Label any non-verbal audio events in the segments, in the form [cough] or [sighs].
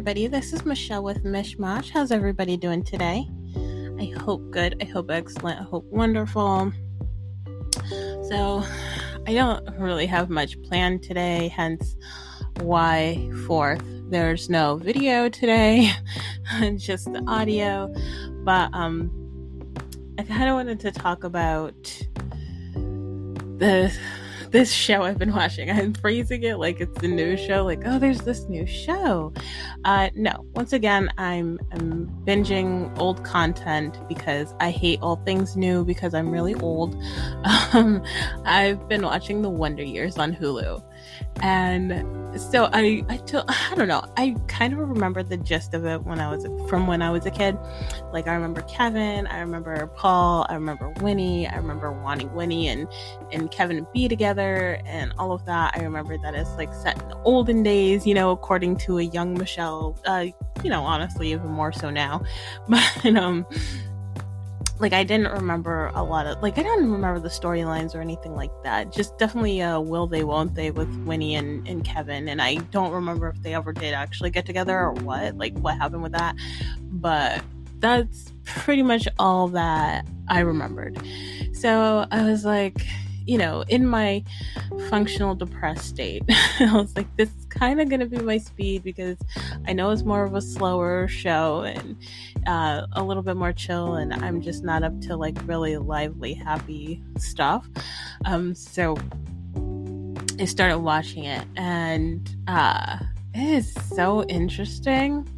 everybody. This is Michelle with Mishmash. How's everybody doing today? I hope good. I hope excellent. I hope wonderful. So, I don't really have much planned today, hence why fourth there's no video today, [laughs] just the audio. But um I kind of wanted to talk about the this show I've been watching. [laughs] I'm phrasing it like it's a new show, like, oh, there's this new show. Uh, no, once again, I'm, I'm binging old content because I hate all things new because I'm really old. [laughs] Um, I've been watching The Wonder Years on Hulu. And so I, I, t- I don't know. I kind of remember the gist of it when I was from when I was a kid. Like I remember Kevin, I remember Paul, I remember Winnie, I remember wanting Winnie and and Kevin to be together, and all of that. I remember that it's like set in the olden days, you know, according to a young Michelle. Uh, you know, honestly, even more so now. [laughs] But um, like I didn't remember a lot of like I don't remember the storylines or anything like that. Just definitely uh will they won't they with Winnie and, and Kevin and I don't remember if they ever did actually get together or what, like what happened with that. But that's pretty much all that I remembered. So I was like, you know, in my functional depressed state, [laughs] I was like, this is kind of going to be my speed because I know it's more of a slower show and uh, a little bit more chill, and I'm just not up to like really lively, happy stuff. Um, so I started watching it, and uh, it is so interesting.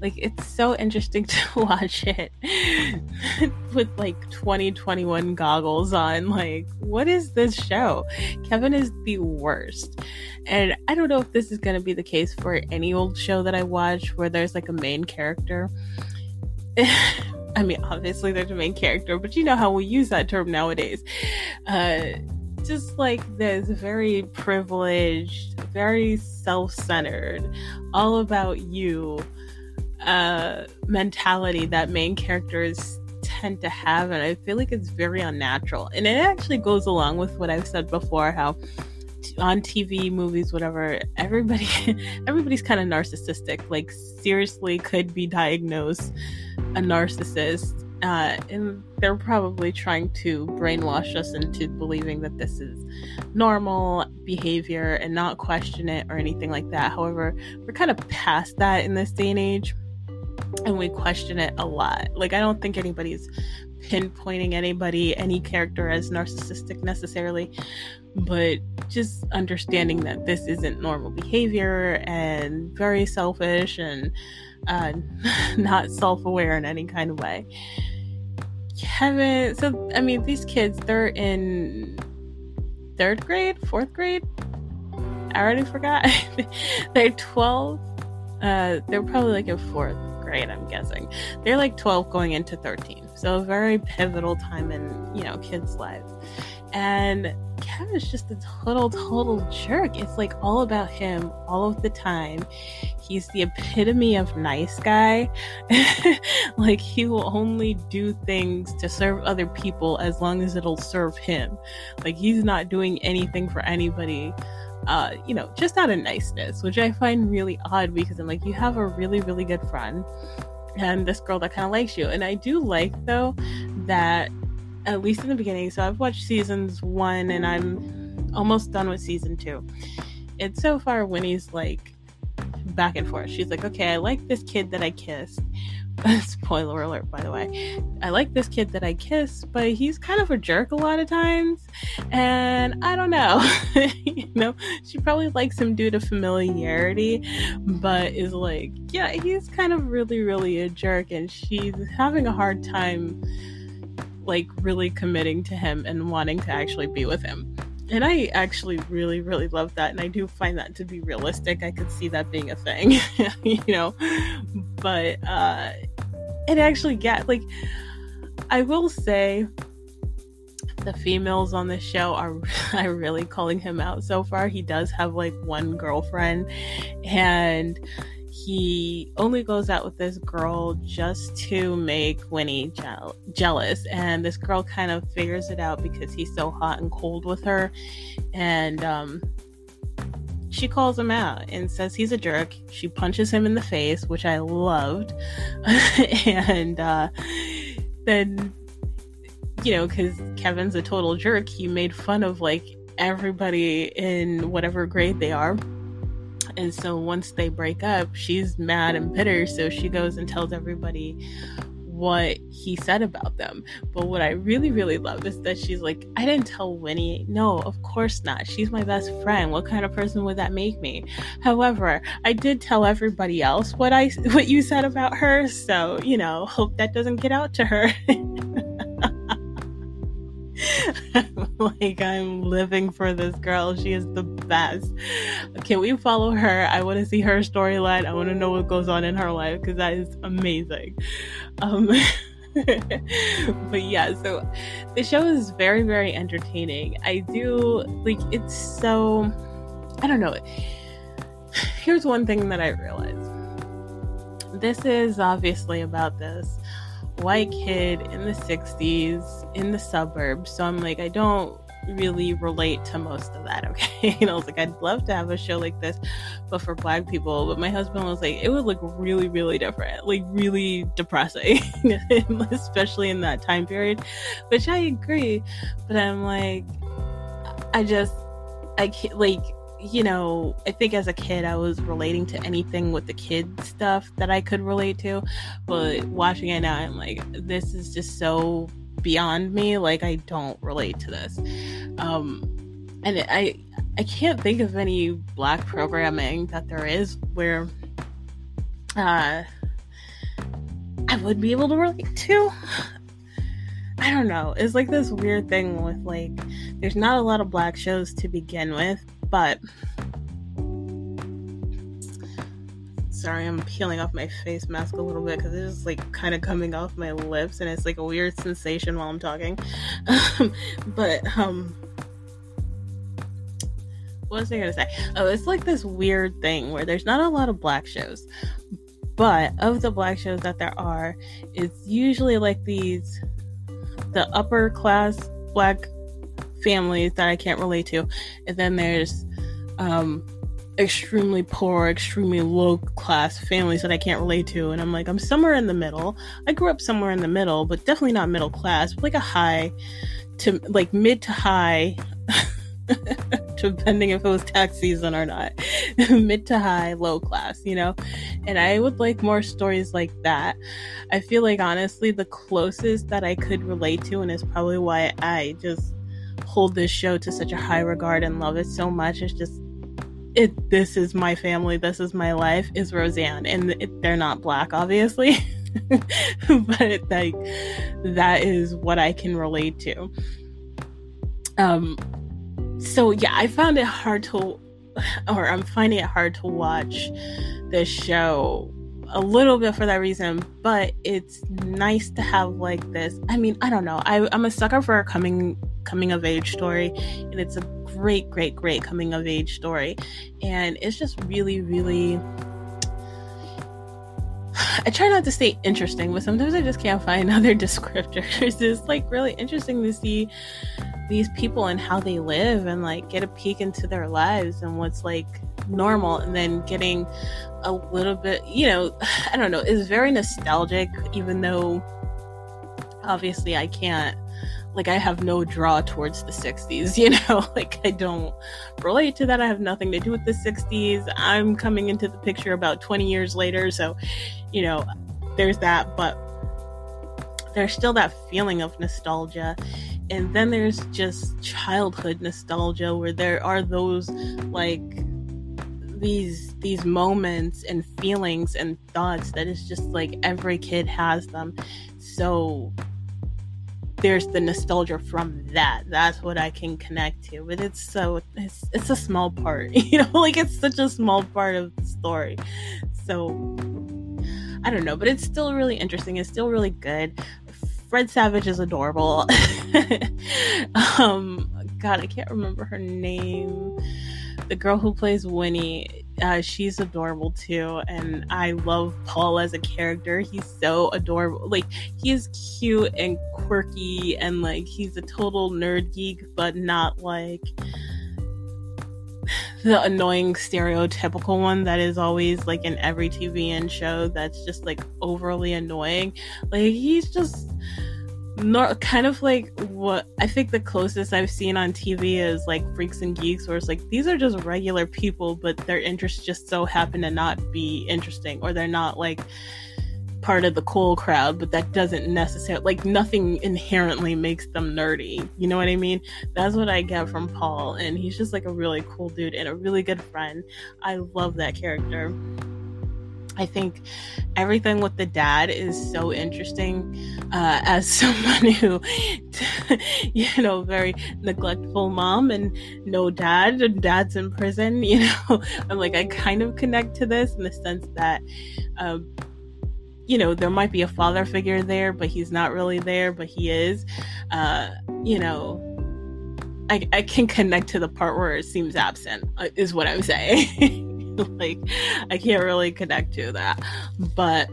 Like it's so interesting [laughs] to watch it [laughs] with like 2021 goggles on. Like, what is this show? Kevin is the worst. And I don't know if this is going to be the case for any old show that I watch where there's like a main character. [laughs] I mean, obviously there's a main character, but you know how we use that term nowadays. Uh, just like this very privileged, very self centered, all about you uh, mentality that main characters tend to have. And I feel like it's very unnatural. And it actually goes along with what I've said before how on TV, movies, whatever, everybody [laughs] everybody's kind of narcissistic. Like seriously could be diagnosed a narcissist uh, and they're probably trying to brainwash us into believing that this is normal behavior and not question it or anything like that. However, we're kind of past that in this day and age, and we question it a lot. Like, I don't think anybody's pinpointing anybody, any character as narcissistic necessarily, but just understanding that this isn't normal behavior and very selfish and uh, [laughs] not self aware in any kind of way. Kevin, so I mean, these kids, they're in third grade, fourth grade. I already forgot. [laughs] they're 12. Uh, they're probably like in fourth grade, I'm guessing. They're like 12 going into 13. So a very pivotal time in, you know, kids' lives. And Kevin's just a total, total jerk. It's like all about him all of the time. He's the epitome of nice guy. [laughs] like he will only do things to serve other people as long as it'll serve him. Like he's not doing anything for anybody. Uh, you know, just out of niceness, which I find really odd because I'm like, you have a really, really good friend and this girl that kind of likes you. And I do like though that at least in the beginning. So I've watched seasons one and I'm almost done with season two. And so far, Winnie's like back and forth. She's like, okay, I like this kid that I kissed. [laughs] Spoiler alert, by the way. I like this kid that I kissed, but he's kind of a jerk a lot of times. And I don't know. [laughs] you know, she probably likes him due to familiarity, but is like, yeah, he's kind of really, really a jerk. And she's having a hard time like really committing to him and wanting to actually be with him. And I actually really, really love that. And I do find that to be realistic. I could see that being a thing, [laughs] you know. But uh it actually get like I will say the females on the show are [laughs] are really calling him out so far. He does have like one girlfriend and he only goes out with this girl just to make Winnie jealous. And this girl kind of figures it out because he's so hot and cold with her. And um, she calls him out and says he's a jerk. She punches him in the face, which I loved. [laughs] and uh, then, you know, because Kevin's a total jerk, he made fun of like everybody in whatever grade they are. And so once they break up, she's mad and bitter. So she goes and tells everybody what he said about them. But what I really, really love is that she's like, I didn't tell Winnie. No, of course not. She's my best friend. What kind of person would that make me? However, I did tell everybody else what I what you said about her. So, you know, hope that doesn't get out to her. [laughs] [laughs] like I'm living for this girl. She is the best. Can we follow her? I want to see her storyline. I want to know what goes on in her life because that is amazing. Um, [laughs] but yeah, so the show is very, very entertaining. I do like it's so. I don't know. [sighs] Here's one thing that I realized. This is obviously about this white kid in the 60s in the suburbs. So I'm like, I don't really relate to most of that, [laughs] okay? And I was like, I'd love to have a show like this, but for black people. But my husband was like, it would look really, really different, like really depressing, [laughs] especially in that time period, which I agree. But I'm like, I just, I can't, like, you know, I think as a kid I was relating to anything with the kid stuff that I could relate to, but watching it now I'm like, this is just so beyond me. Like I don't relate to this, um, and I I can't think of any black programming that there is where uh, I would be able to relate to. I don't know. It's like this weird thing with like, there's not a lot of black shows to begin with, but sorry, I'm peeling off my face mask a little bit because it's just like kind of coming off my lips and it's like a weird sensation while I'm talking. [laughs] but um what was I gonna say? Oh, it's like this weird thing where there's not a lot of black shows. But of the black shows that there are, it's usually like these the upper class black families that I can't relate to. And then there's um, extremely poor, extremely low class families that I can't relate to. And I'm like, I'm somewhere in the middle. I grew up somewhere in the middle, but definitely not middle class, like a high to like mid to high. [laughs] depending if it was tax season or not, [laughs] mid to high, low class, you know? And I would like more stories like that. I feel like honestly, the closest that I could relate to, and is probably why I just hold this show to such a high regard and love it so much. It's just it. This is my family. This is my life. Is Roseanne, and it, they're not black, obviously, [laughs] but like that is what I can relate to. Um. So yeah, I found it hard to, or I'm finding it hard to watch this show a little bit for that reason, but it's nice to have like this. I mean, I don't know. I, I'm a sucker for a coming coming of age story, and it's a great, great, great coming of age story, and it's just really, really. I try not to say interesting, but sometimes I just can't find [laughs] other descriptors. It's like really interesting to see these people and how they live and like get a peek into their lives and what's like normal and then getting a little bit, you know, [sighs] I don't know, it's very nostalgic, even though obviously I can't, like, I have no draw towards the 60s, [laughs] you know, like, I don't relate to that. I have nothing to do with the 60s. I'm coming into the picture about 20 years later, so, you know, there's that, but there's still that feeling of nostalgia and then there's just childhood nostalgia where there are those like these these moments and feelings and thoughts that is just like every kid has them so there's the nostalgia from that. That's what i can connect to. But it's so it's it's a small part [laughs] you know like it's such a small part of the story. So i don't know but it's still really interesting. It's still really good. Fred savage is adorable. [laughs] Um god i can't remember her name. The girl who plays Winnie, uh, she's adorable too, and I love Paul as a character. He's so adorable. Like he's cute and quirky, and like he's a total nerd geek, but not like the annoying stereotypical one that is always like in every TV and show that's just like overly annoying. Like he's just not kind of like what I think the closest I've seen on TV is like Freaks and Geeks, where it's like these are just regular people, but their interests just so happen to not be interesting, or they're not like part of the cool crowd, but that doesn't necessarily like nothing inherently makes them nerdy. You know what I mean? That's what I get from Paul, and he's just like a really cool dude and a really good friend. I love that character. I think everything with the dad is so interesting. Uh, as [laughs] someone who, you know, very neglectful mom and no dad, and dad's in prison, you [laughs] know, I'm like, I kind of connect to this in the sense that, um, you know, there might be a father figure there, but he's not really there, but he is. Uh, you know, I, I can connect to the part where it seems absent, uh, is what I'm saying. [laughs] [laughs] like I can't really connect to that. But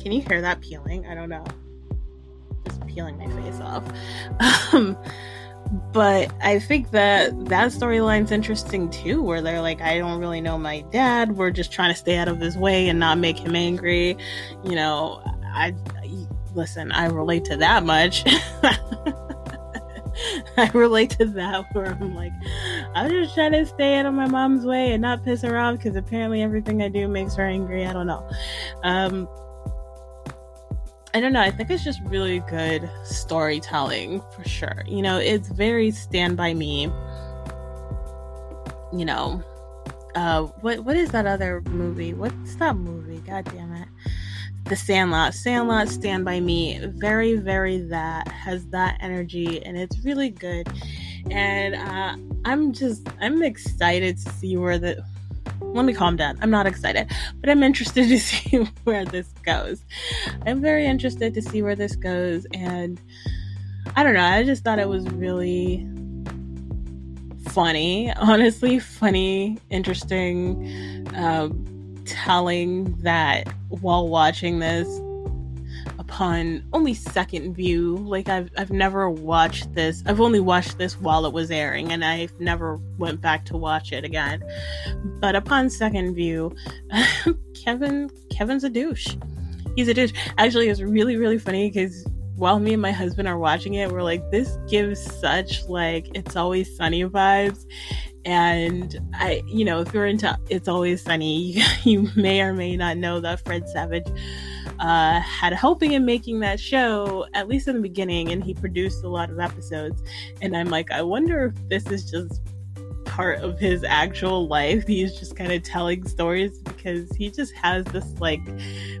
can you hear that peeling? I don't know. Just peeling my face off. [laughs] Um, but I think that that storyline's interesting too, where they're like, I don't really know my dad. We're just trying to stay out of his way and not make him angry. You know, I listen. I relate to that much. [laughs] [laughs] I relate to that [laughs] where I'm like, I'm just trying to stay out of my mom's way and not piss her off because apparently everything I do makes her angry. I don't know. Um, I don't know. I think it's just really good storytelling for sure. You know, it's very stand by me. You know, uh, what what is that other movie? What's that movie? God damn it. The Sandlot. Sandlot Stand By Me. Very, very that. Has that energy and it's really good. And uh, I'm just, I'm excited to see where the. Let me calm down. I'm not excited, but I'm interested [laughs] to see where this goes. I'm very interested to see where this goes. And I don't know. I just thought it was really funny, honestly, funny, interesting. Um, telling that while watching this upon only second view like I've I've never watched this I've only watched this while it was airing and I've never went back to watch it again. But upon second view [laughs] Kevin Kevin's a douche. He's a douche. Actually it's really really funny because while me and my husband are watching it we're like this gives such like it's always sunny vibes and I, you know, if you're into It's Always Sunny, [laughs] you, may or may not know that Fred Savage uh, had a helping in making that show, at least in the beginning, and he produced a lot of episodes. And I'm like, I wonder if this is just part of his actual life. He's just kind of telling stories because he just has this like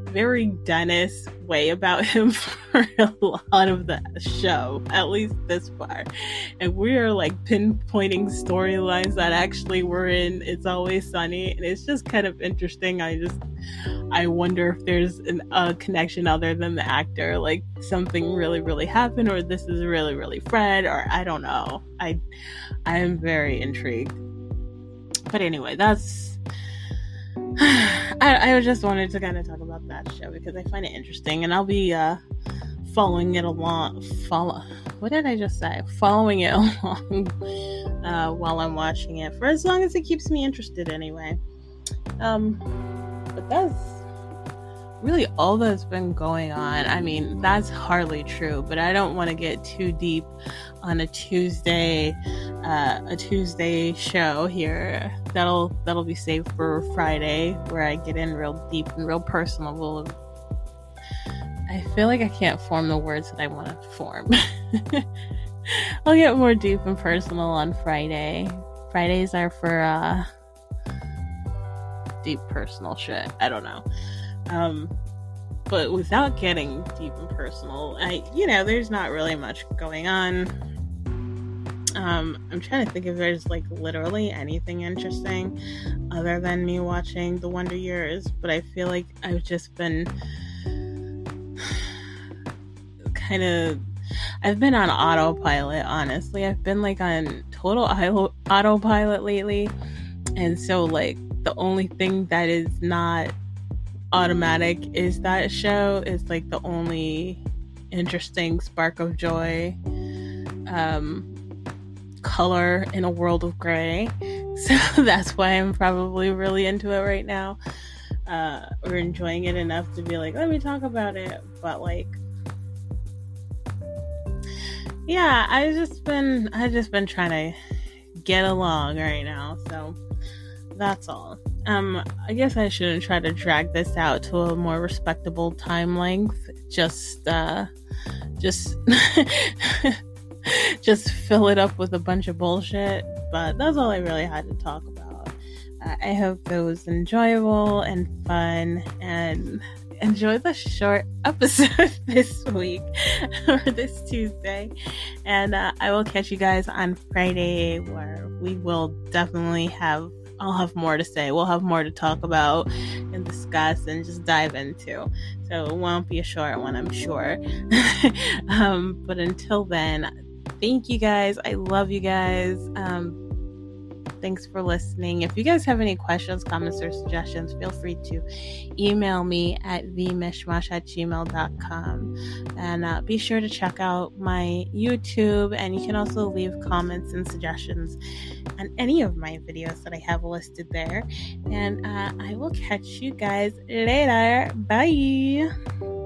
very Dennis way about [laughs] him for a lot of the show, at least this far. And we are like pinpointing storylines that actually were in It's Always Sunny. And it's just kind of interesting. I just, I wonder if there's an, a connection other than the actor, like something really, really happened, or this is really, really Fred, or I don't know. I, I am very intrigued. But anyway, that's [sighs] I, I just wanted to kind of talk about that show because I find it interesting, and I'll be uh, following it along. Follow. What did I just say? Following it [laughs] along uh, while I'm watching it for as long as it keeps me interested, anyway. Um, but that's really all that's been going on. I mean, that's hardly true, but I don't want to get too deep on a Tuesday, uh, a Tuesday show here. That'll that'll be saved for Friday, where I get in real deep and real personal. I feel like I can't form the words that I want to form. [laughs] I'll get more deep and personal on Friday. Fridays are for uh, deep personal shit. I don't know. Um, but without getting deep and personal, I, you know, there's not really much going on. Um, I'm trying to think if there's like literally anything interesting other than me watching The Wonder Years, but I feel like I've just been [sighs] kind of I've been on autopilot, honestly. I've been like on total autopilot lately. And so like the only thing that is not automatic is that show is like the only interesting spark of joy um color in a world of gray. [laughs] So that's why I'm probably really into it right now. Uh, or enjoying it enough to be like, let me talk about it. But like, yeah, I just been I just been trying to get along right now. So that's all. Um, I guess I shouldn't try to drag this out to a more respectable time length. Just, uh, just, [laughs] just fill it up with a bunch of bullshit. But that's all I really had to talk about. Uh, I hope it was enjoyable and fun and enjoy the short [laughs] episode [laughs] this week or this Tuesday. And uh, I will catch you guys on Friday where we will definitely have I'll have more to say. We'll have more to talk about and discuss and just dive into. So it won't be a short one, I'm sure. [laughs] um, but until then, thank you guys. I love you guys. Um, Thanks for listening. If you guys have any questions, comments, or suggestions, feel free to email me at themishmash at gmail.com. And uh, be sure to check out my YouTube, and you can also leave comments and suggestions on any of my videos that I have listed there. And uh, I will catch you guys later. Bye.